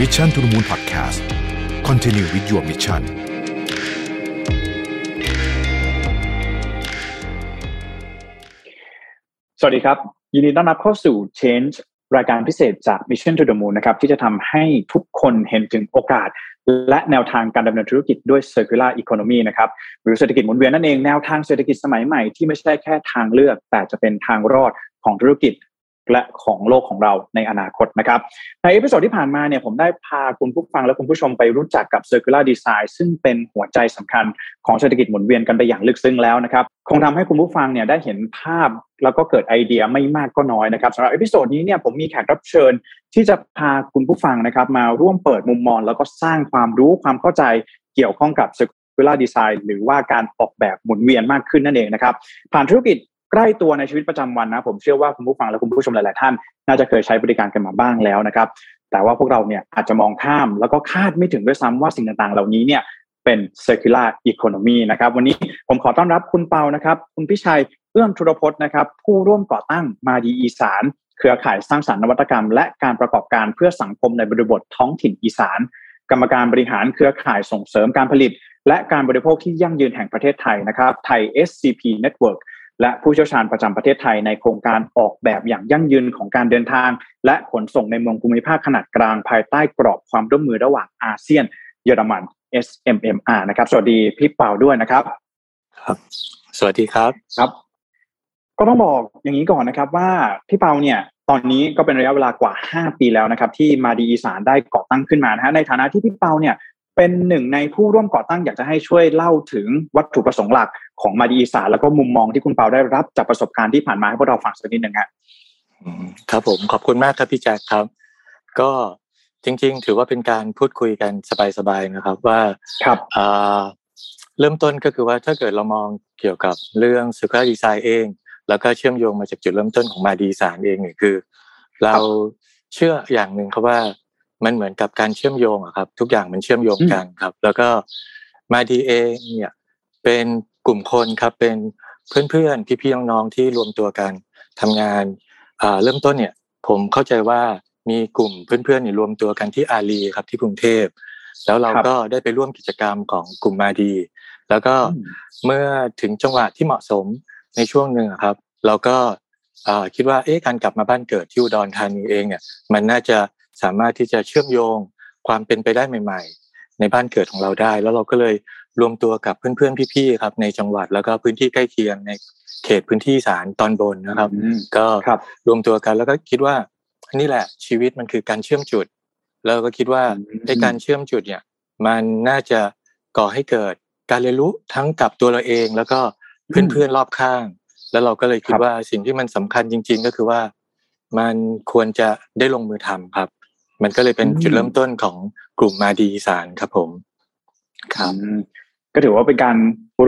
Mission to the Moon Podcast Continue with your mission สวัสดีครับ ยินดีต้อนรับเข้าสู่ Change รายการพิเศษจาก Mission to the Moon นะครับ ที่จะทำให้ทุกคนเห็นถึงโอกาส และแนวทางการดำเนินธุรกิจด้วย Circular Economy นะครับ หรือเศรษฐกิจหมุนเวียนนั่นเอง แนวทางเศรษฐกิจสมัยใหม่ที่ไม่ใช่แค่ทางเลือก แต่จะเป็นทางรอดของธุรกิจ และของโลกของเราในอนาคตนะครับ ใน episode ที่ผ่านมาเนี่ยผมได้พาคุณผู้ฟังและคุณผู้ชมไปรู้จักกับ Circular Design ซึ่งเป็นหัวใจสำคัญของเศรษฐกิจหมุนเวียนกันไปอย่างลึกซึ้งแล้วนะครับคงทำให้คุณผู้ฟังเนี่ยได้เห็นภาพแล้วก็เกิดไอเดียไม่มากก็น้อยนะครับสำหรับ episode นี้เนี่ยผมมีแขกรับเชิญที่จะพาคุณผู้ฟังนะครับมาร่วมเปิดมุมมอง แล้วก็สร้างความรู้ความเข้าใจเกี่ยวข้องกับ Circular Design หรือว่าการออกแบบหมุนเวียนมากขึ้นนั่นเองนะครับผ่านธุรกิจ ใกล้ตัวในชีวิตประจำวันนะผมเชื่อว่าคุณผู้ฟังและคุณผู้ชมหลาย ๆ ท่าน น่าจะเคยใช้บริการกันมาบ้างแล้วนะครับ แต่ว่าพวกเราเนี่ยอาจจะมองข้ามแล้วก็คาดไม่ถึงด้วยซ้ำว่าสิ่งต่าง ๆ เหล่านี้เนี่ยเป็น circular economy นะครับ วันนี้ผมขอต้อนรับคุณเปานะครับ คุณพิชัยเอื้อมธุรพจน์นะครับ ผู้ร่วมก่อตั้งมาดีอีสาน เครือข่ายสร้างสรรค์นวัตกรรม และการประกอบการเพื่อสังคมในบริบทท้องถิ่นอีสาน กรรมการบริหารเครือข่ายส่งเสริมการผลิต และการบริโภคที่ยั่งยืนแห่งประเทศไทยนะครับไทย SCP Network และผู้เชี่ยวชาญประจำประเทศไทยในโครงการออกแบบอย่างยั่งยืนของการเดินทาง และขนส่งในเมืองภูมิภาคขนาดกลางภายใต้กรอบความร่วมมือระหว่างอาเซียน เยอรมัน SMMR นะครับ สวัสดีพี่เปาด้วยนะครับ ครับ สวัสดีครับครับ ก็ต้องบอกอย่างนี้ก่อนนะครับว่าพี่เปาเนี่ยตอนนี้ก็เป็นระยะเวลากว่า 5 ปีแล้วนะครับ ที่มาดีอีสานได้ก่อตั้งขึ้นมานะฮะในฐานะที่พี่เปาเนี่ย เป็นหนึ่งในผู้ร่วมก่อตั้งอยากจะให้ช่วยเล่าถึงวัตถุประสงค์หลักของมาดีอีสานแล้วก็มุมมองที่คุณเปาได้รับจากประสบการณ์ที่ผ่านมาให้พวกเราฟังสักนิดหนึ่งครับครับผมขอบคุณมากครับพี่แจ็คครับ ก็จริง ๆ ถือว่าเป็นการพูดคุยกันสบายๆนะครับว่าครับเริ่มต้นก็คือว่าถ้าเกิดเรามองเกี่ยวกับเรื่อง circular design เอง แล้วก็เชื่อมโยงมาจากจุดเริ่มต้นของมาดีสารเองเนี่ยคือ เราเชื่ออย่างหนึ่งครับว่า มันเหมือนกับการเชื่อมโยงอะครับ ทุกอย่างมันเชื่อมโยงกันครับ แล้วก็มาดีเองเนี่ยเป็นกลุ่มคนครับเป็นเพื่อนๆพี่ๆน้องๆที่รวมตัวกันทำงานเริ่มต้นเนี่ยผมเข้าใจว่ามีกลุ่มเพื่อนๆเนี่ยรวมตัวกันที่อารีครับที่กรุงเทพแล้วเราก็ได้ไปร่วมกิจกรรมของกลุ่มมาดี แล้วก็เมื่อถึงจังหวะที่เหมาะสมในช่วงหนึ่งครับ เราก็คิดว่าเอ๊ะการกลับมาบ้านเกิดที่อุดรธานีเองเนี่ยมันน่าจะ สามารถที่จะเชื่อมโยงความเป็นไปได้ใหม่ ๆ ในบ้านเกิดของเราได้ แล้วเราก็เลยรวมตัวกับเพื่อนๆพี่ๆครับ ในจังหวัดแล้วก็พื้นที่ใกล้เคียงในเขตพื้นที่สารตอนบนนะครับ ก็รวมตัวกันแล้วก็คิดว่านี่แหละชีวิตมันคือการเชื่อมจุด แล้วก็คิดว่าในการเชื่อมจุดเนี่ย มันน่าจะก่อให้เกิดการเรียนรู้ทั้งกับตัวเราเอง แล้วก็เพื่อนๆรอบข้าง แล้วเราก็เลยคิดว่าสิ่งที่มันสำคัญจริง ๆ ก็คือว่า มันควรจะได้ลงมือทำครับ มันก็เลยเป็นจุดเริ่มต้นของกลุ่มมาดีสารครับผมครับก็ถือว่าเป็นการ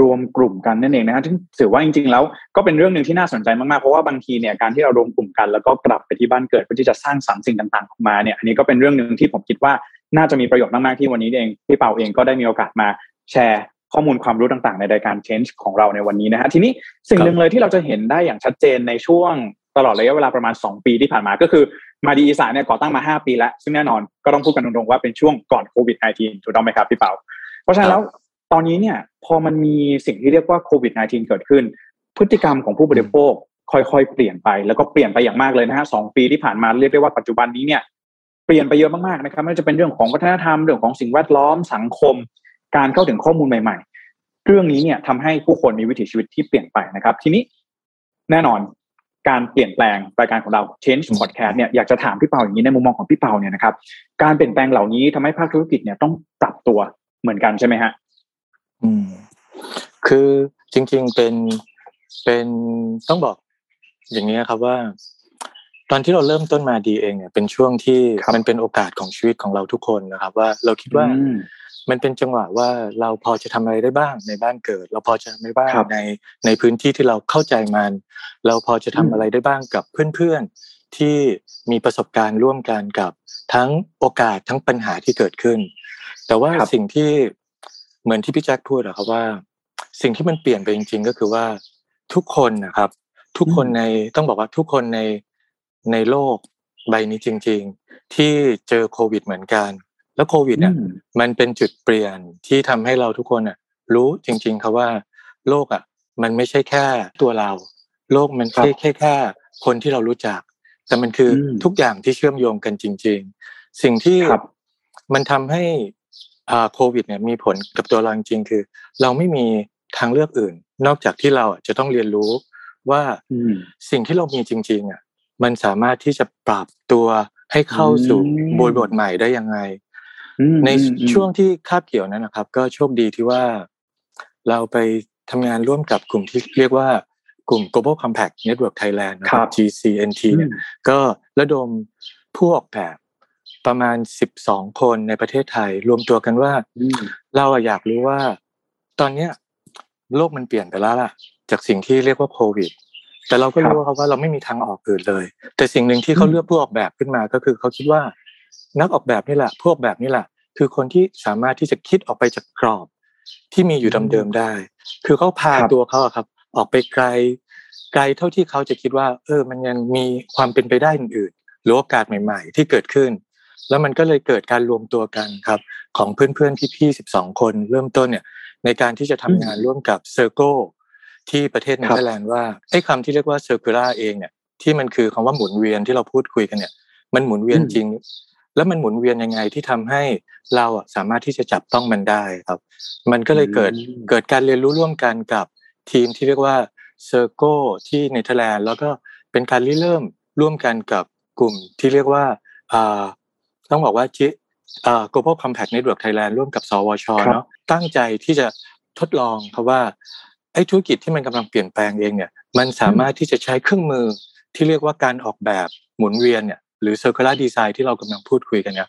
รวมกลุ่มกันนั่นเองนะฮะที่ถือว่าจริงๆแล้วก็เป็นเรื่องหนึ่งที่น่าสนใจมากๆ เพราะว่าบางทีเนี่ยการที่เรารวมกลุ่มกันแล้วก็กลับไปที่บ้านเกิดเพื่อที่จะสร้างสรรค์สิ่งต่างๆออกมาเนี่ยอันนี้ก็เป็นเรื่องหนึ่งที่ผมคิดว่าน่าจะมีประโยชน์มากๆที่วันนี้เองพี่เปาเองก็ได้มีโอกาสมาแชร์ข้อมูลความรู้ต่างๆ ในรายการ Change ของเราในวันนี้นะฮะทีนี้สิ่งหนึ่งเลยที่เราจะเห็นได้อย่างชัดเจนในช่วงตลอดระยะเวลาประมาณ 2 ปีที่ผ่านมาก็คือ มาดีอีสานเนี่ยก่อตั้งมา 5 ปีแล้ว ซึ่งแน่นอนก็ต้องพูดกันตรงๆว่าเป็นช่วงก่อนโควิด -19 ถูกต้องไหมครับพี่เปาเพราะฉะนั้นแล้วตอนนี้เนี่ยพอมันมีสิ่งที่เรียกว่าโควิด -19 เกิดขึ้น พฤติกรรมของผู้บริโภคค่อยๆ เปลี่ยนไปแล้วก็เปลี่ยนไปอย่างมากเลยนะฮะสองปีที่ผ่านมาเรียกได้ว่าปัจจุบันนี้เนี่ยเปลี่ยนไปเยอะมากๆนะครับไม่ว่าจะเป็นเรื่องของวัฒนธรรมเรื่องของสิ่งแวดล้อมสังคม การเข้าถึงข้อมูลใหม่ๆ เรื่องนี้เนี่ยทำให้ผู้คนมีวิถีชีวิตที่เปลี่ยนไปนะครับ ทีนี้แน่นอน การเปลี่ยนแปลงรายการของเรา Change Podcast เนี่ยอยากจะถามพี่เปาอย่างนี้ในมุมมองของพี่เปาเนี่ยนะครับการเปลี่ยนแปลงเหล่านี้ทำให้ภาคธุรกิจเนี่ยต้องปรับตัวเหมือนกันใช่ไหมฮะอืมคือจริง ๆเป็นเป็นต้องบอกอย่างนี้ครับว่า ตอนที่เราเริ่มต้นมาดีเองเนี่ยเป็นช่วงที่มันเป็นโอกาสของชีวิตของเราทุกคนนะครับ ว่าเราคิดว่า มันเป็นจังหวะว่าเราพอจะทำอะไรได้บ้างในบ้านเกิด เราพอจะทำอะไรบ้างในในพื้นที่ที่เราเข้าใจมัน เราพอจะทำอะไรได้บ้างกับเพื่อนๆที่มีประสบการณ์ร่วมกันกับทั้งโอกาสทั้งปัญหาที่เกิดขึ้น แต่ว่าสิ่งที่เหมือนที่พี่แจ็คพูดอะครับว่า สิ่งที่มันเปลี่ยนไปจริง ๆ ก็คือว่าทุกคนนะครับ ทุกคนในต้องบอกว่าทุกคนในในโลกใบนี้จริง ๆ ที่เจอโควิดเหมือนกัน แล้วโควิดเนี่ยอืมมันเป็นจุดเปลี่ยนที่ทำให้เราทุกคนอะรู้จริงๆครับว่าโลกอะมันไม่ใช่แค่ตัวเรา โลกมันแค่แค่แค่คนที่เรารู้จัก แต่มันคืออมทุกอย่างที่เชื่อมโยงกันจริง ๆ สิ่งที่ครับมันทำให้อ่าโควิดเนี่ยมีผลกับตัวเราจริงๆคือ เราไม่มีทางเลือกอื่น นอกจากที่เราอะจะต้องเรียนรู้ว่าอืมสิ่งที่เรามีจริง ๆอะมันสามารถที่จะปรับตัวให้เข้าสู่อืมบริบทใหม่ได้ยังไงอืม ในอืมอืมช่วงที่คาบเกี่ยวนั้นนะครับ ก็โชคดีที่ว่าเราไปทำงานร่วมกับกลุ่มที่เรียกว่ากลุ่ม Global Compact Network Thailand นะคครัรับบ GCNT เนี่ยก็ระดมผู้ออกแบบประมาณ 12 คนในประเทศไทย รวมตัวกันว่าอืมเราอะอยากรู้ว่า ตอนเนี้ยโลกมันเปลี่ยนไปแล้วล่ะ จากสิ่งที่เรียกว่าโควิด แต่เราก็รู้ครับว่าเราไม่มีทางออกอื่นเลย แต่สิ่งหนึ่งที่เขาเลือกผู้ออกแบบขึ้นมาก็คือเขาคิดว่า นักออกแบบนี่แหละผู้ออกแบบนี่แหละ คือคนที่สามารถที่จะคิดออกไปจากกรอบ ที่มีอยู่เดิมๆได้ คือเขาพาครับตัวเขาอะครับ ออกไปไกล ไกลเท่าที่เขาจะคิดว่า เออ มันยังมีความเป็นไปได้อื่นๆหรือโอกาสใหม่ ๆ ที่เกิดขึ้น แล้วมันก็เลยเกิดการรวมตัวกันครับ ของเพื่อนๆพี่ๆ12คน เริ่มต้นเนี่ย ในการที่จะทำงานร่วมกับ Circle ที่ประเทศเนเธอร์แลนด์ว่าไอ้คำที่เรียกว่า circular เองเนี่ยที่มันคือคำว่าหมุนเวียนที่เราพูดคุยกันเนี่ย มันหมุนเวียนอืมจริง แล้วมันหมุนเวียนยังไงที่ทำให้เราอะสามารถที่จะจับต้องมันได้ครับ มันก็เลยเกิดอืมเกิดการเรียนรู้ร่วมกันกับทีมที่เรียกว่า Circle ที่เนเธอร์แลนด์แล้วก็เป็นการริเริ่มร่วมกันกับกลุ่มที่เรียกว่าอ่าต้องบอกว่าจิอ่า Global Compact Network Thailand ร่วมกับ สวชครับเนาะตั้งใจที่จะทดลองครับว่าไอ้ธุรกิจที่มันกำลังเปลี่ยนแปลงเองเนี่ย มันสามารถที่จะใช้เครื่องมือที่เรียกว่าการออกแบบหมุนเวียนเนี่ย หรือ circular design ที่เรากำลังพูดคุยกันเนี่ย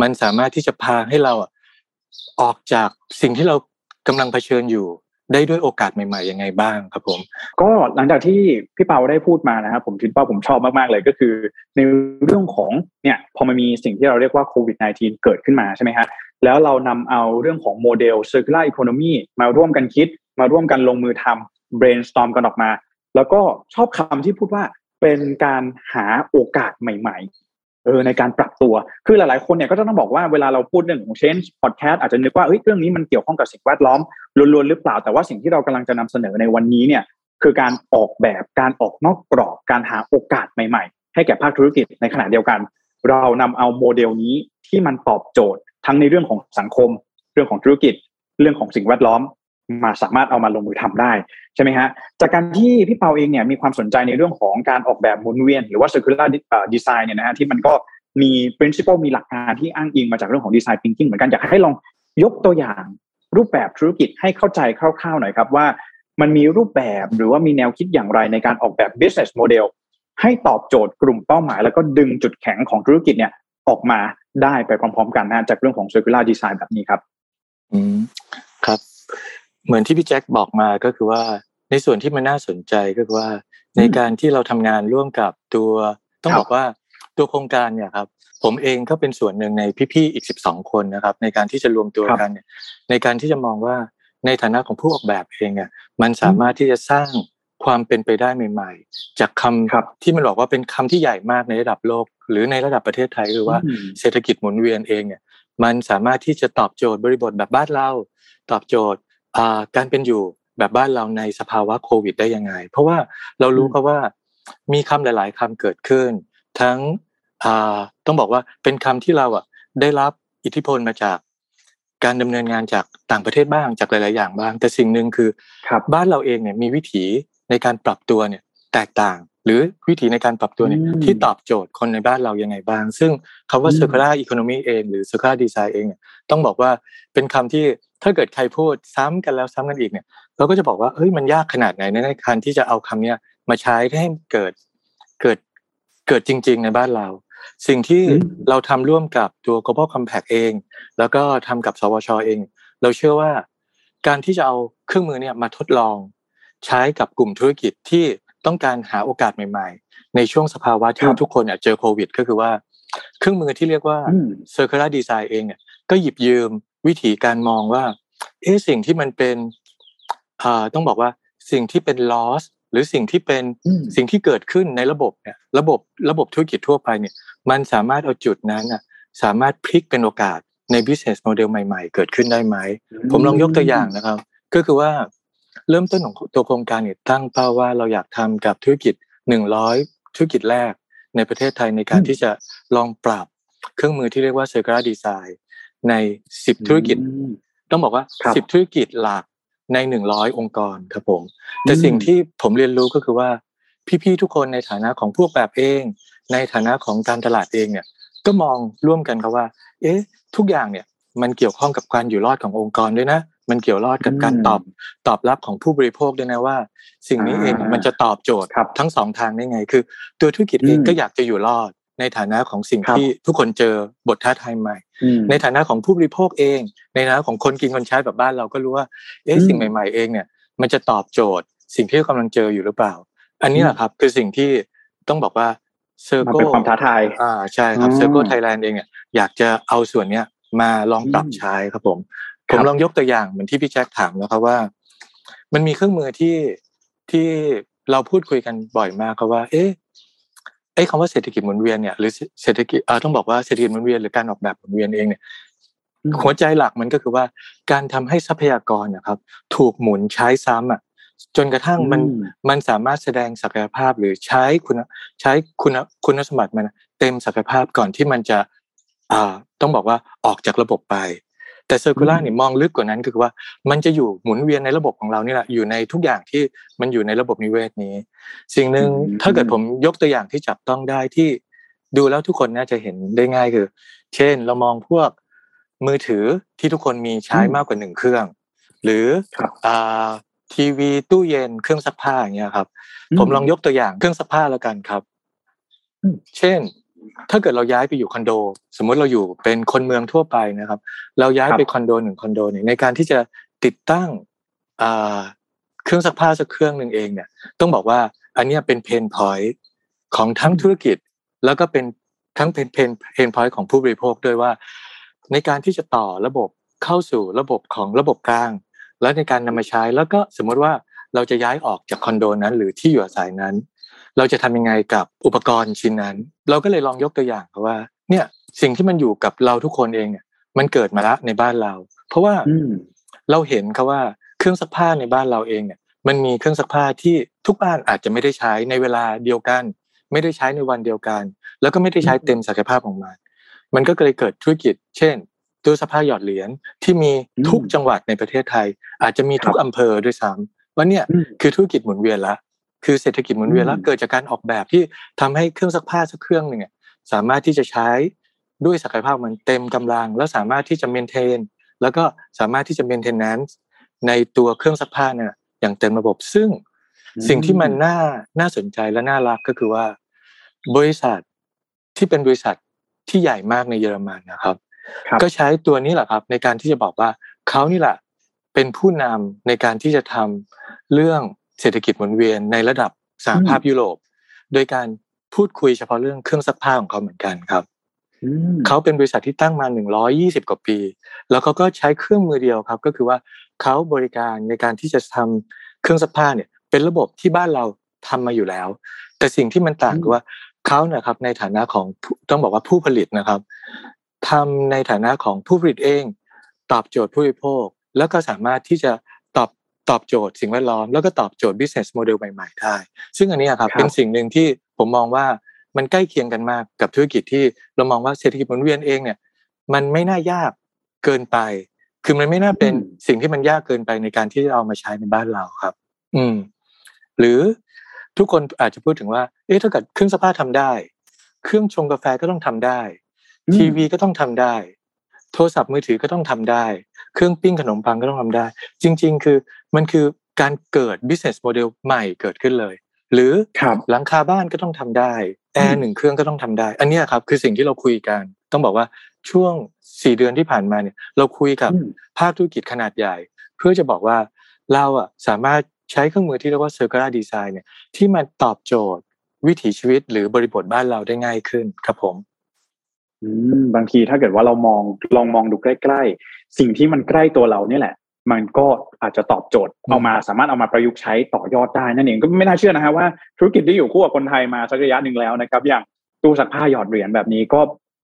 มันสามารถที่จะพาให้เราออกจากสิ่งที่เรากำลังเผชิญอยู่ได้ด้วยโอกาสใหม่ๆยังไงบ้างครับผม ก็หลังจากที่พี่เปาได้พูดมานะครับผมคิดว่าผมชอบมากๆเลยก็คือ ในเรื่องของเนี่ยพอมันมีสิ่งที่เราเรียกว่าโควิด -19 เกิดขึ้นมาใช่ไหมฮะแล้วเรานำเอาเรื่องของโมเดล circular economy มาร่วมกันคิด มาร่วมกันลงมือทำ brainstorm กันออกมา แล้วก็ชอบคำที่พูดว่า เป็นการหาโอกาสใหม่ ๆ เออในการปรับตัว คือหลายๆคนเนี่ยก็จะต้องบอกว่าเวลาเราพูดเรื่องของ change podcast อาจจะนึกว่าเอ้ยเรื่องนี้มันเกี่ยวข้องกับสิ่งแวดล้อมล้วนๆหรือเปล่า แต่ว่าสิ่งที่เรากำลังจะนำเสนอในวันนี้เนี่ยคือการออกแบบการออกนอกกรอบการหาโอกาสใหม่ๆ ให้แก่ภาคธุรกิจในขณะเดียวกัน เรานำเอาโมเดลนี้ที่มันตอบโจทย์ทั้งในเรื่องของสังคม เรื่องของธุรกิจ เรื่องของสิ่งแวดล้อม มาสามารถเอามาลงมือทำได้ใช่ไหมฮะจากการที่พี่เปาเองเนี่ยมีความสนใจในเรื่องของการออกแบบหมุนเวียน หรือว่า circular design เนี่ยนะฮะที่มันก็มี principle มีหลักการที่อ้างอิงมาจากเรื่องของ design thinking เหมือนกันอยากให้ลองยกตัวอย่างรูปแบบธุรกิจให้เข้าใจคร่าวๆหน่อยครับว่ามันมีรูปแบบหรือว่ามีแนวคิดอย่างไรในการออกแบบ business model ให้ตอบโจทย์กลุ่มเป้าหมาย แล้วก็ดึงจุดแข็งของธุรกิจเนี่ยออกมาได้ไปพร้อมๆ กันนะจากเรื่องของ circular design แบบนี้ครับ อืมครับ เหมือนที่พี่แจ็คบอกมาก็คือว่า ในส่วนที่มันน่าสนใจก็คือว่า ในการที่เราทำงานร่วมกับตัวต้องครับบอกว่าตัวโครงการเนี่ยครับผมเองก็เป็นส่วนหนึ่งในพี่ๆอีก 12 คนนะครับ ในการที่จะรวมตัวกันเนี่ยในการที่จะมองว่าในฐานะของผู้ออกแบบเองเนี่ยมันสามารถที่จะสร้างความเป็นไปได้ใหม่ ๆ จากคำครับที่มันบอกว่าเป็นคำที่ใหญ่มากในระดับโลก หรือในระดับประเทศไทยคือว่าอืมเศรษฐกิจหมุนเวียนเองเนี่ยมันสามารถที่จะตอบโจทย์บริบทแบบบ้านเรา ตอบโจทย์อ่า การเป็นอยู่แบบบ้านเราในสภาวะโควิดได้ยังไง เพราะว่าเรารู้ครับว่ามีคำหลาย ๆคำเกิดขึ้น ทั้งอ่าต้องบอกว่าเป็นคำที่เราอะได้รับอิทธิพลมาจากการดำเนินงานจากต่างประเทศบ้างจากหลาย ๆ อย่างบ้าง แต่สิ่งหนึ่งคือครับบ้านเราเองเนี่ยมีวิถีในการปรับตัวเนี่ยแตกต่าง หรือวิธีในการปรับตัวเนี่ยอืมที่ตอบโจทย์คนในบ้านเรายังไงบ้าง ซึ่งคำว่าอืม circular economy เอง หรือ circular design เองเนี่ยต้องบอกว่าเป็นคำที่ ถ้าเกิดใครพูดซ้ำกันแล้วซ้ำกันอีกเนี่ย เราก็จะบอกว่าเฮ้ยมันยากขนาดไหนในการที่จะเอาคำเนี้ยมาใช้ให้เกิดเกิดเกิดจริง ๆ ในบ้านเรา สิ่งที่อืมเราทำร่วมกับตัว global compact เอง แล้วก็ทำกับสวชเอง เราเชื่อว่า การที่จะเอาเครื่องมือเนี่ยมาทดลอง ใช้กับกลุ่มธุรกิจที่ต้องการหาโอกาสใหม่ ๆ ในช่วงสภาวะที่ครับทุกคนเนี่ยเจอโควิด ก็คือว่า เครื่องมือที่เรียกว่าอืม circular design เองเนี่ยก็หยิบยืม วิธีการมองว่า เอ๊ะสิ่งที่มันเป็นอ่าต้องบอกว่าสิ่งที่เป็น loss หรือสิ่งที่เป็นสิ่งที่เกิดขึ้นในระบบเนี่ยระบบระบบธุรกิจทั่วไปเนี่ย มันสามารถเอาจุดนั้นอะสามารถพลิกเป็นโอกาสใน business model ใหม่ๆ เกิดขึ้นได้ไหม ผมลองยกตัวอย่างนะครับ ก็คือว่าเริ่มต้นของตัวโครงการเนี่ยตั้งเป้าว่าเราอยากทำกับธุรกิจหนึ่งร้อยธุรกิจแรกในประเทศไทยในการที่จะลองปรับเครื่องมือที่เรียกว่า circular design ในสิบธุรกิจ ต้องบอกว่าสิบธุรกิจหลักในหนึ่งร้อยองค์กรครับผม แต่สิ่งที่ผมเรียนรู้ก็คือว่า พี่ๆทุกคนในฐานะของพวกแบบเอง ในฐานะของการตลาดเองเนี่ย ก็มองร่วมกันครับว่า เอ๊ะ ทุกอย่างเนี่ย มันเกี่ยวข้องกับการอยู่รอดขององค์กรด้วยนะ มันเกี่ยวรอดกับการตอบตอบรับของผู้บริโภคด้วยนะว่า สิ่งนี้เองมันจะตอบโจทย์ทั้งสองทางได้ไง คือ ตัวธุรกิจเองก็อยากจะอยู่รอดในฐานะของสิ่งที่ทุกคนเจอบทท้าทายใหม่ ในฐานะของผู้บริโภคเอง ในฐานะของคนกินคนใช้แบบบ้านเราก็รู้ว่าเอ๊ะสิ่งใหม่ ๆเองเนี่ย มันจะตอบโจทย์ สิ่งที่กำลังเจออยู่หรือเปล่า อันนี้แหละครับ คือสิ่งที่ต้องบอกว่า CIRCO เป็นความท้าทายอ่าใช่ครับ CIRCO Thailand เองเนี่ยอยากจะเอาส่วนเนี้ยมาลองปรับใช้ครับผม ผมลองยกตัวอย่างเหมือนที่พี่แจ็คถามนะครับว่า มันมีเครื่องมือที่ที่เราพูดคุยกันบ่อยมากครับว่า เอ๊ะ ไอ้คำว่าเศรษฐกิจหมุนเวียนเนี่ยหรือเศรษฐกิจเออต้องบอกว่าเศรษฐกิจหมุนเวียนหรือการออกแบบหมุนเวียนเองเนี่ยหัวใจหลักมันก็คือว่าการทำให้ทรัพยากรนะครับถูกหมุนใช้ซ้ำอะจนกระทั่งมันมันสามารถแสดงศักยภาพหรือใช้คุณใช้คุณคุณสมบัติมันเต็มศักยภาพก่อนที่มันจะอ่าต้องบอกว่าออกจากระบบไป แต่เซอร์คูล่าเนี่ยมองลึกกว่านั้นคือว่า มันจะอยู่หมุนเวียนในระบบของเรานี่แหละอยู่ในทุกอย่างที่มันอยู่ในระบบนิเวศนี้ สิ่งหนึ่งถ้าเกิดผมยกตัวอย่างที่จับต้องได้ที่ดูแล้วทุกคนน่าจะเห็นได้ง่ายคือ เช่นเรามองพวกมือถือที่ทุกคนมีใช้มากกว่าหนึ่งเครื่อง หรืออ่าทีวีตู้เย็นเครื่องซักผ้าอย่างเงี้ยครับ ผมลองยกตัวอย่างเครื่องซักผ้าแล้วกันครับ เช่น ถ้าเกิดเราย้ายไปอยู่คอนโด สมมติเราอยู่เป็นคนเมืองทั่วไปนะครับ เราย้ายไปคอนโดหนึ่งคอนโดเนี่ยในการที่จะติดตั้งเครื่องซักผ้าสักเครื่องหนึ่งเองเนี่ย ต้องบอกว่าอันนี้เป็น pain point ของทั้งธุรกิจ แล้วก็เป็นทั้งเป็น pain pain point ของผู้บริโภคด้วยว่า ในการที่จะต่อระบบเข้าสู่ระบบของระบบกลาง แล้วในการนำมาใช้แล้วก็สมมติว่าเราจะย้ายออกจากคอนโดนั้น หรือที่อยู่อาศัยนั้น เราจะทำยังไงกับอุปกรณ์ชิ้นนั้น เราก็เลยลองยกตัวอย่างว่า เนี่ยสิ่งที่มันอยู่กับเราทุกคนเองเนี่ยมันเกิดมาละในบ้านเรา เพราะว่าเราเห็นครับว่าเครื่องซักผ้าในบ้านเราเองเนี่ย มันมีเครื่องซักผ้าที่ทุกบ้านอาจจะไม่ได้ใช้ในเวลาเดียวกัน ไม่ได้ใช้ในวันเดียวกัน แล้วก็ไม่ได้ใช้เต็มศักยภาพของมันมันก็เลยเกิดธุรกิจ เช่นตู้ซักผ้าหยอดเหรียญที่มีทุกจังหวัดในประเทศไทย อาจจะมีทุกอำเภอด้วยซ้ำว่าเนี่ยคือธุรกิจหมุนเวียนละ คือเศรษฐกิจหมุนเวียนแล้วเกิดจากการออกแบบที่ทำให้เครื่องซักผ้าสักเครื่องหนึ่งสามารถที่จะใช้ด้วยศักยภาพมันเต็มกำลัง แล้วสามารถที่จะเมนเทน แล้วก็สามารถที่จะเมนเทนแนนซ์ในตัวเครื่องซักผ้าเนี่ยอย่างเต็มระบบซึ่งสิ่งที่มันน่าน่าสนใจและน่ารักก็คือว่า บริษัทที่เป็นบริษัทที่ใหญ่มากในเยอรมันนะครับ ก็ใช้ตัวนี้แหละครับ ในการที่จะบอกว่าเขานี่แหละเป็นผู้นำในการที่จะทำเรื่อง เศรษฐกิจหมุนเวียนในระดับสหภาพยุโรป โดยการพูดคุยเฉพาะเรื่องเครื่องซักผ้าของเขาเหมือนกันครับเขาเป็นบริษัทที่ตั้งมาหนึ่งร้อยี่สิบกว่าปี แล้วเขาก็ใช้เครื่องมือเดียวครับ ก็คือว่าเขาบริการในการที่จะทำเครื่องซักผ้าเนี่ย เป็นระบบที่บ้านเราทำมาอยู่แล้ว แต่สิ่งที่มันต่างคือว่าเขาเนี่ยครับในฐานะของต้องบอกว่าผู้ผลิตนะครับทำในฐานะของผู้ผลิตเอง ตอบโจทย์ผู้บริโภค แล้วก็สามารถที่จะ ตอบโจทย์สิ่งแวดล้อมแล้วก็ตอบโจทย์ business model ใหม่ๆได้ ซึ่งอันนี้ครับเป็นสิ่งหนึ่งที่ผมมองว่ามันใกล้เคียงกันมากกับธุรกิจที่เรามองว่าเศรษฐกิจหมุนเวียนเองเนี่ยมันไม่น่ายากเกินไป คือมันไม่น่าเป็นสิ่งที่มันยากเกินไปในการที่จะเอามาใช้ในบ้านเราครับ อืม หรือทุกคนอาจจะพูดถึงว่า เอ๊ะถ้าเกิดเครื่องซักผ้าทำได้ เครื่องชงกาแฟก็ต้องทำได้ ทีวีก็ต้องทำได้ โทรศัพท์มือถือก็ต้องทำได้ เครื่องปิ้งขนมปังก็ต้องทำได้ จริง ๆ คือมันคือการเกิด business model ใหม่เกิดขึ้นเลย หรือหลังคาบ้านก็ต้องทำได้แอร์หนึ่งเครื่องก็ต้องทำได้ อันนี้ครับคือสิ่งที่เราคุยกันต้องบอกว่าช่วงสี่เดือนที่ผ่านมาเนี่ย เราคุยกับภาคธุรกิจขนาดใหญ่ เพื่อจะบอกว่าเราอะสามารถใช้เครื่องมือที่เรียกว่า circular design เนี่ยที่มันตอบโจทย์วิถีชีวิตหรือบริบทบ้านเราได้ง่ายขึ้นครับผม บางทีถ้าเกิดว่าเรามองลองมองดูใกล้ๆ สิ่งที่มันใกล้ตัวเราเนี่ยแหละ มันก็อาจจะตอบโจทย์เอามาสามารถเอามาประยุกต์ใช้ต่อยอดได้นั่นเองก็ไม่น่าเชื่อนะฮะว่าธุรกิจที่อยู่คู่กับคนไทยมาสักระยะหนึ่งแล้วนะครับ อย่างตู้ซักผ้าหยอดเหรียญแบบนี้ก็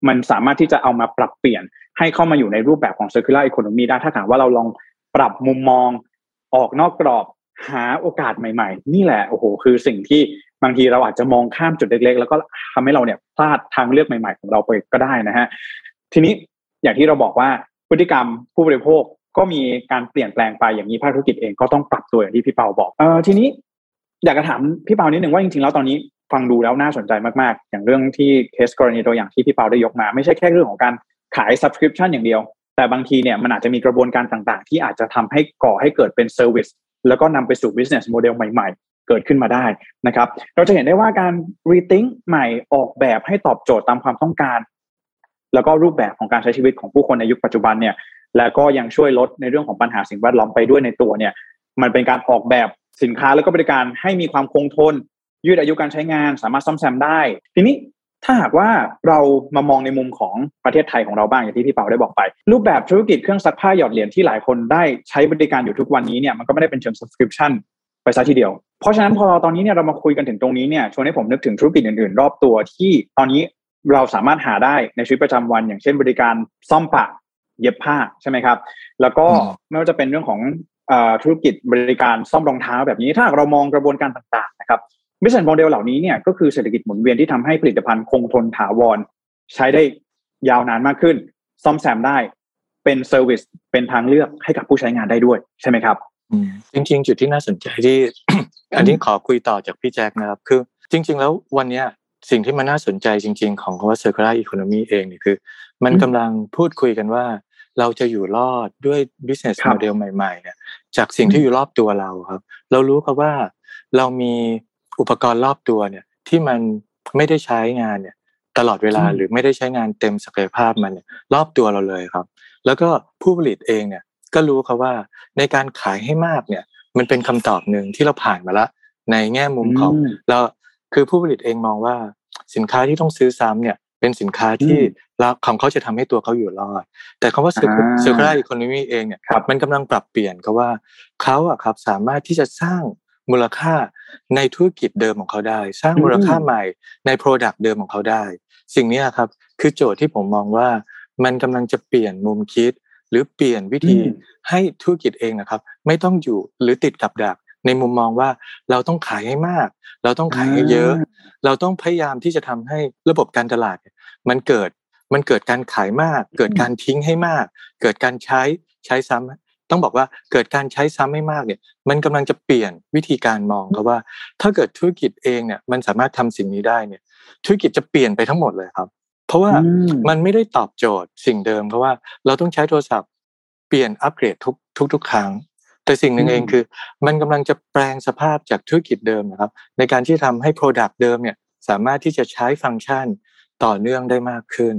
มันสามารถที่จะเอามาปรับเปลี่ยน ให้เข้ามาอยู่ในรูปแบบของ circular economy ได้ถ้าถามว่าเราลองปรับมุมมองออกนอกกรอบหาโอกาสใหม่ ๆ นี่แหละโอ้โหคือสิ่งที่ บางทีเราอาจจะมองข้ามจุดเล็ก ๆ แล้วก็ทำให้เราเนี่ยพลาดทางเลือกใหม่ๆ ของเราไปก็ได้นะฮะทีนี้อย่างที่เราบอกว่าพฤติกรรมผู้บริโภคก็มีการเปลี่ยนแปลงไปอย่างนี้ภาคธุรกิจเองก็ต้องปรับตัวอย่างที่พี่เปาบอกเออทีนี้อยากจะถามพี่เปานิดหนึ่งว่าจริงๆแล้วตอนนี้ฟังดูแล้วน่าสนใจมากๆ อย่างเรื่องที่เคสกรณีตัวอย่างที่พี่เปาได้ยกมา ไม่ใช่แค่เรื่องของการขาย subscription อย่างเดียว แต่บางทีเนี่ยมันอาจจะมีกระบวนการต่างๆ ที่อาจจะทำให้ก่อให้เกิดเป็น service แล้วก็นำไปสู่ business model ใหม่ๆ เกิดขึ้นมาได้นะครับ เราจะเห็นได้ว่าการ rethink ใหม่ออกแบบให้ตอบโจทย์ตามความต้องการ แล้วก็รูปแบบของการใช้ชีวิตของผู้คนในยุคปัจจุบันเนี่ย แล้วก็ยังช่วยลดในเรื่องของปัญหาสิ่งแวดล้อมไปด้วยในตัวเนี่ย มันเป็นการออกแบบสินค้าแล้วก็บริการให้มีความคงทน ยืดอายุการใช้งานสามารถซ่อมแซมได้ ทีนี้ถ้าหากว่าเรามามองในมุมของประเทศไทยของเราบ้างอย่างที่พี่เปาได้บอกไป รูปแบบธุรกิจเครื่องซักผ้าหยอดเหรียญที่หลายคนได้ใช้บริการอยู่ทุกวันนี้เนี่ยมันก็ไม่ได้เป็นเชิง subscription ไปซะทีเดียว เพราะฉะนั้นพอเราตอนนี้เนี่ยเรามาคุยกันถึงตรงนี้เนี่ยชวนให้ผมนึกถึงธุรกิจอื่นๆ รอบตัวที่ตอนนี้เราสามารถหาได้ในชีวิตประจำวัน อย่างเช่นบริการซ่อมปะเย็บผ้าใช่ไหมครับ แล้วก็ไม่ว่าจะเป็นเรื่องของธุรกิจบริการซ่อมรองเท้าแบบนี้ถ้าเรามองกระบวนการต่างๆนะครับ business model เหล่านี้เนี่ยก็คือเศรษฐกิจหมุนเวียนที่ทำให้ผลิตภัณฑ์คงทนถาวร ใช้ได้ยาวนานมากขึ้น ซ่อมแซมได้เป็น service เป็นทางเลือกให้กับผู้ใช้งานได้ด้วยใช่ไหมครับ จริง ๆ จุดที่น่าสนใจที่ อันนี้ขอคุยต่อจากพี่แจ็คนะครับ คือ จริง ๆ แล้ววันเนี้ยสิ่งที่มันน่าสนใจจริง ๆ ของคำว่า circular economy เองเนี่ยคือ มันกำลังพูดคุยกันว่า เราจะอยู่รอดด้วย business model ใหม่ๆเนี่ยจากสิ่งที่อยู่รอบตัวเราครับ เรารู้ครับว่าเรามีอุปกรณ์รอบตัวเนี่ยที่มันไม่ได้ใช้งานเนี่ยตลอดเวลาหรือไม่ได้ใช้งานเต็มศักยภาพมันเนี่ยรอบตัวเราเลยครับ แล้วก็ผู้ผลิตเองเนี่ย ก็รู้ครับว่าในการขายให้มากเนี่ย มันเป็นคำตอบหนึ่งที่เราผ่านมาละในแง่มุมของเราคือผู้ผลิตเองมองว่าสินค้าที่ต้องซื้อซ้ำเนี่ย เป็นสินค้าที่เราของเขาจะทำให้ตัวเขาอยู่รอด แต่คำว่า circular economy เองเนี่ยมันกำลังปรับเปลี่ยนก็ว่าเขาอะครับสามารถที่จะสร้างมูลค่าในธุรกิจเดิมของเขาได้ สร้างมูลค่าใหม่ใน Product เดิมของเขาได้ สิ่งนี้ครับคือโจทย์ที่ผมมองว่ามันกำลังจะเปลี่ยนมุมคิด หรือเปลี่ยนวิธีให้ธุรกิจเองนะครับ ไม่ต้องอยู่หรือติดกับดักในมุมมองว่าเราต้องขายให้มาก เราต้องขายให้เยอะ เราต้องพยายามที่จะทำให้ระบบการตลาด มันเกิดมันเกิดการขายมาก เกิดการทิ้งให้มาก เกิดการใช้ใช้ซ้ำต้องบอกว่าเกิดการใช้ซ้ำไม่มากเนี่ยมันกำลังจะเปลี่ยนวิธีการมองครับว่า ถ้าเกิดธุรกิจเองเนี่ยมันสามารถทำสิ่งนี้ได้เนี่ยธุรกิจจะเปลี่ยนไปทั้งหมดเลยครับ เพราะว่ามันไม่ได้ตอบโจทย์สิ่งเดิม เพราะว่าเราต้องใช้โทรศัพท์เปลี่ยนอัปเกรดทุกทุกทุกครั้ง แต่สิ่งหนึ่งเองคือ มันกำลังจะแปลงสภาพจากธุรกิจเดิมนะครับ ในการที่ทำให้ Product เดิมเนี่ยสามารถที่จะใช้ฟังก์ชันต่อเนื่องได้มากขึ้น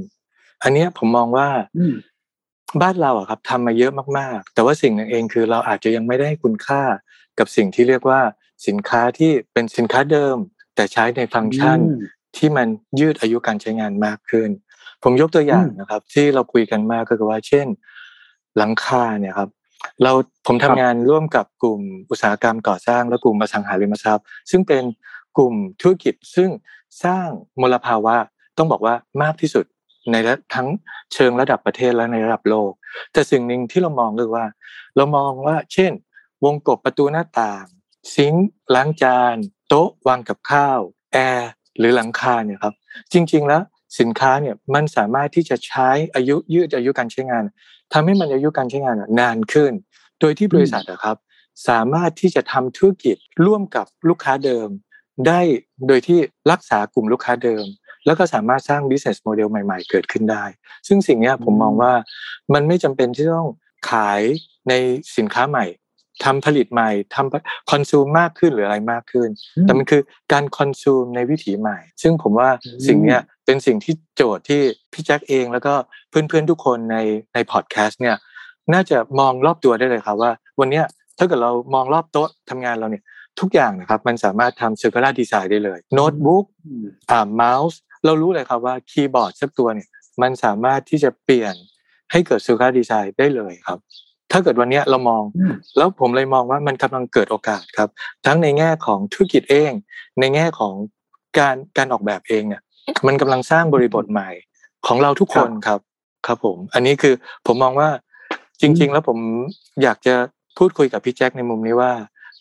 อันนี้ผมมองว่าบ้านเราอะครับทำมาเยอะมากๆ แต่ว่าสิ่งหนึ่งเองคือเราอาจจะยังไม่ได้คุณค่ากับสิ่งที่เรียกว่าสินค้าที่เป็นสินค้าเดิม แต่ใช้ในฟังก์ชัน ที่มันยืดอายุการใช้งานมากขึ้น ผมยกตัวอย่างนะครับ ที่เราคุยกันมากก็คือว่า เช่น หลังคาเนี่ยครับ เราผมทำงานร่วมกับกลุ่มอุตสาหกรรมก่อสร้างและกลุ่มอสังหาริมทรัพย์ ซึ่งเป็นกลุ่มธุรกิจซึ่งสร้างมลภาวะต้องบอกว่ามากที่สุดในทั้งเชิงระดับประเทศและในระดับโลก แต่สิ่งหนึ่งที่เรามองคือว่า เรามองว่า เช่น วงกบประตูหน้าต่าง ซิงค์ล้างจาน โต๊ะวางกับข้าว แอร์ หรือหลังคาเนี่ยครับ จริง ๆ แล้วสินค้าเนี่ยมันสามารถที่จะใช้อายุยืดอายุการใช้งานทำให้มันอายุการใช้งานนานขึ้น โดยที่บริษัทนะครับ สามารถที่จะทำธุรกิจร่วมกับลูกค้าเดิม ได้โดยที่รักษากลุ่มลูกค้าเดิม แล้วก็สามารถสร้าง business model ใหม่ ๆ เกิดขึ้นได้ ซึ่งสิ่งนี้ผมมองว่ามันไม่จำเป็นที่ต้องขายในสินค้าใหม่ ทำผลิตใหม่ทำ consume มากขึ้นหรืออะไรมากขึ้น แต่มันคือการ consume ในวิถีใหม่ ซึ่งผมว่าสิ่งนี้เป็นสิ่งที่โจทย์ที่พี่แจ็คเองแล้วก็เพื่อนๆทุกคนในในพอดแคสต์เนี่ยน่าจะมองรอบตัวได้เลยครับว่า วันนี้ถ้าเกิดเรามองรอบโต๊ะทำงานเราเนี่ยทุกอย่างนะครับมันสามารถทำ circular design ได้เลยโน้ตบุ๊กอ่าเมาส์เรารู้เลยครับว่าคีย์บอร์ดสักตัวเนี่ยมันสามารถที่จะเปลี่ยนให้เกิดซูการดีไซน์ได้เลยครับ ถ้าเกิดวันนี้เรามอง แล้วผมเลยมองว่ามันกำลังเกิดโอกาสครับ ทั้งในแง่ของธุรกิจเอง ในแง่ของการการออกแบบเองเนี่ยมันกำลังสร้างบริบทใหม่ของเราทุกคนครับครับผม อันนี้คือผมมองว่าจริง ๆ แล้วผมอยากจะพูดคุยกับพี่แจ็คในมุมนี้ว่า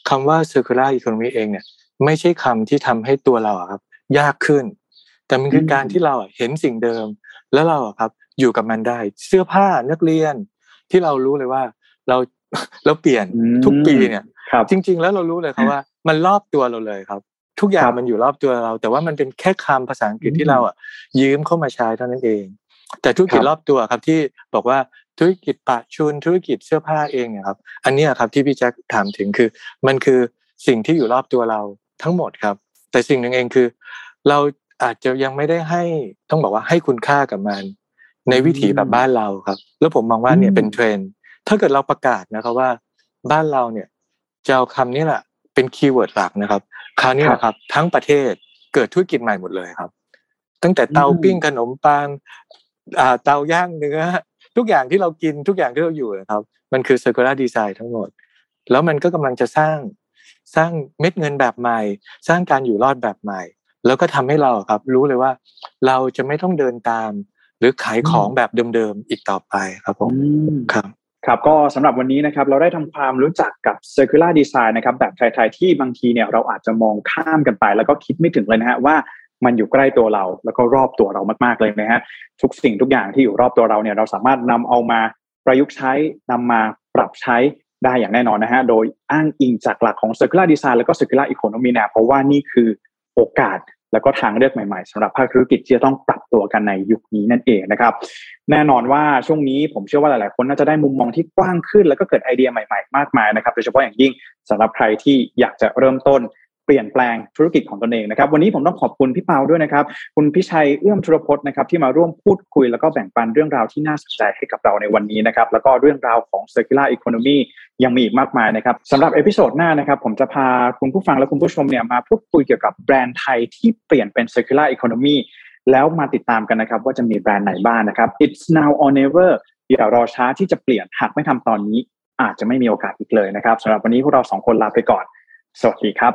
คำว่า circular economy เองเนี่ย ไม่ใช่คำที่ทำให้ตัวเราครับยากขึ้น แต่มันคือการที่เราเห็นสิ่งเดิม แล้วเราครับอยู่กับมันได้ เสื้อผ้านักเรียนที่เรารู้เลยว่า เราเราเปลี่ยนทุกปีเนี่ยจริง ๆ แล้วเรารู้เลยครับว่า มันรอบตัวเราเลยครับ ทุกอย่างมันอยู่รอบตัวเรา แต่ว่ามันเป็นแค่คำภาษาอังกฤษที่เราอะยืมเข้ามาใช้เท่านั้นเอง แต่ธุรกิจรอบตัวครับที่บอกว่าธุรกิจปะชุนธุรกิจเสื้อผ้าเองเนี่ยครับ อันนี้ครับที่พี่แจ็คถามถึงคือ มันคือสิ่งที่อยู่รอบตัวเราทั้งหมดครับ แต่สิ่งหนึ่งเองคือ เราอาจจะยังไม่ได้ให้ต้องบอกว่าให้คุณค่ากับมัน ในวิถีแบบบ้านเราครับ แล้วผมมองว่าเนี่ยเป็นเทรนด์ ถ้าเกิดเราประกาศนะครับว่าบ้านเราเนี่ยจะเอาคำนี้แหละเป็น keyword หลักนะครับคราวนี้นะครับ ทั้งประเทศเกิดธุรกิจใหม่หมดเลยครับ ตั้งแต่เตาปิ้งขนมปังเตาย่างเนื้อ ทุกอย่างที่เรากินทุกอย่างที่เราอยู่นะครับ มันคือ circular design ทั้งหมด แล้วมันก็กำลังจะสร้างสร้างเม็ดเงินแบบใหม่ สร้างการอยู่รอดแบบใหม่ แล้วก็ทำให้เราครับ รู้เลยว่า เราจะไม่ต้องเดินตาม หรือขายของแบบเดิมๆอีกต่อไปครับผมครับ ครับก็สำหรับวันนี้นะครับเราได้ทำความรู้จักกับ circular design นะครับแบบไทยๆที่บางทีเนี่ยเราอาจจะมองข้ามกันไป แล้วก็คิดไม่ถึงเลยนะฮะว่ามันอยู่ใกล้ตัวเรา แล้วก็รอบตัวเรามากๆเลยนะฮะทุกสิ่งทุกอย่างที่อยู่รอบตัวเราเนี่ยเราสามารถนำเอามาประยุกต์ใช้นำมาปรับใช้ได้อย่างแน่นอนนะฮะโดยอ้างอิงจากหลักของ circular design แล้วก็ circular economy นะเพราะว่านี่คือโอกาส แล้วก็ทางเลือกใหม่ๆสำหรับภาคธุรกิจที่จะต้องปรับตัวกันในยุคนี้นั่นเองนะครับ แน่นอนว่าช่วงนี้ผมเชื่อว่าหลายๆ คนน่าจะได้มุมมองที่กว้างขึ้น แล้วก็เกิดไอเดียใหม่ๆ มากมายนะครับ โดยเฉพาะอย่างยิ่งสำหรับใครที่อยากจะเริ่มต้น เปลี่ยนแปลงธุรกิจของตนเองนะครับ วันนี้ผมต้องขอบคุณพี่เปาด้วยนะครับ คุณพิชัยเอื้อมธุรพจน์นะครับที่มาร่วมพูดคุยแล้วก็แบ่งปันเรื่องราวที่น่าสนใจให้กับเราในวันนี้นะครับ แล้วก็เรื่องราวของ circular economy ยังมีอีกมากมายนะครับสำหรับ episode หน้านะครับ ผมจะพาคุณผู้ฟังและคุณผู้ชมเนี่ยมาพูดคุยเกี่ยวกับแบรนด์ไทยที่เปลี่ยนเป็น circular economy แล้วมาติดตามกันนะครับ ว่าจะมีแบรนด์ไหนบ้างนะครับ it's now or never อย่ารอช้าที่จะเปลี่ยนหากไม่ทำตอนนี้อาจจะไม่มีโอกาสอีกเลยนะครับสำหรับวันนี้พวกเราสองคนลาไปก่อน สวัสดีครับ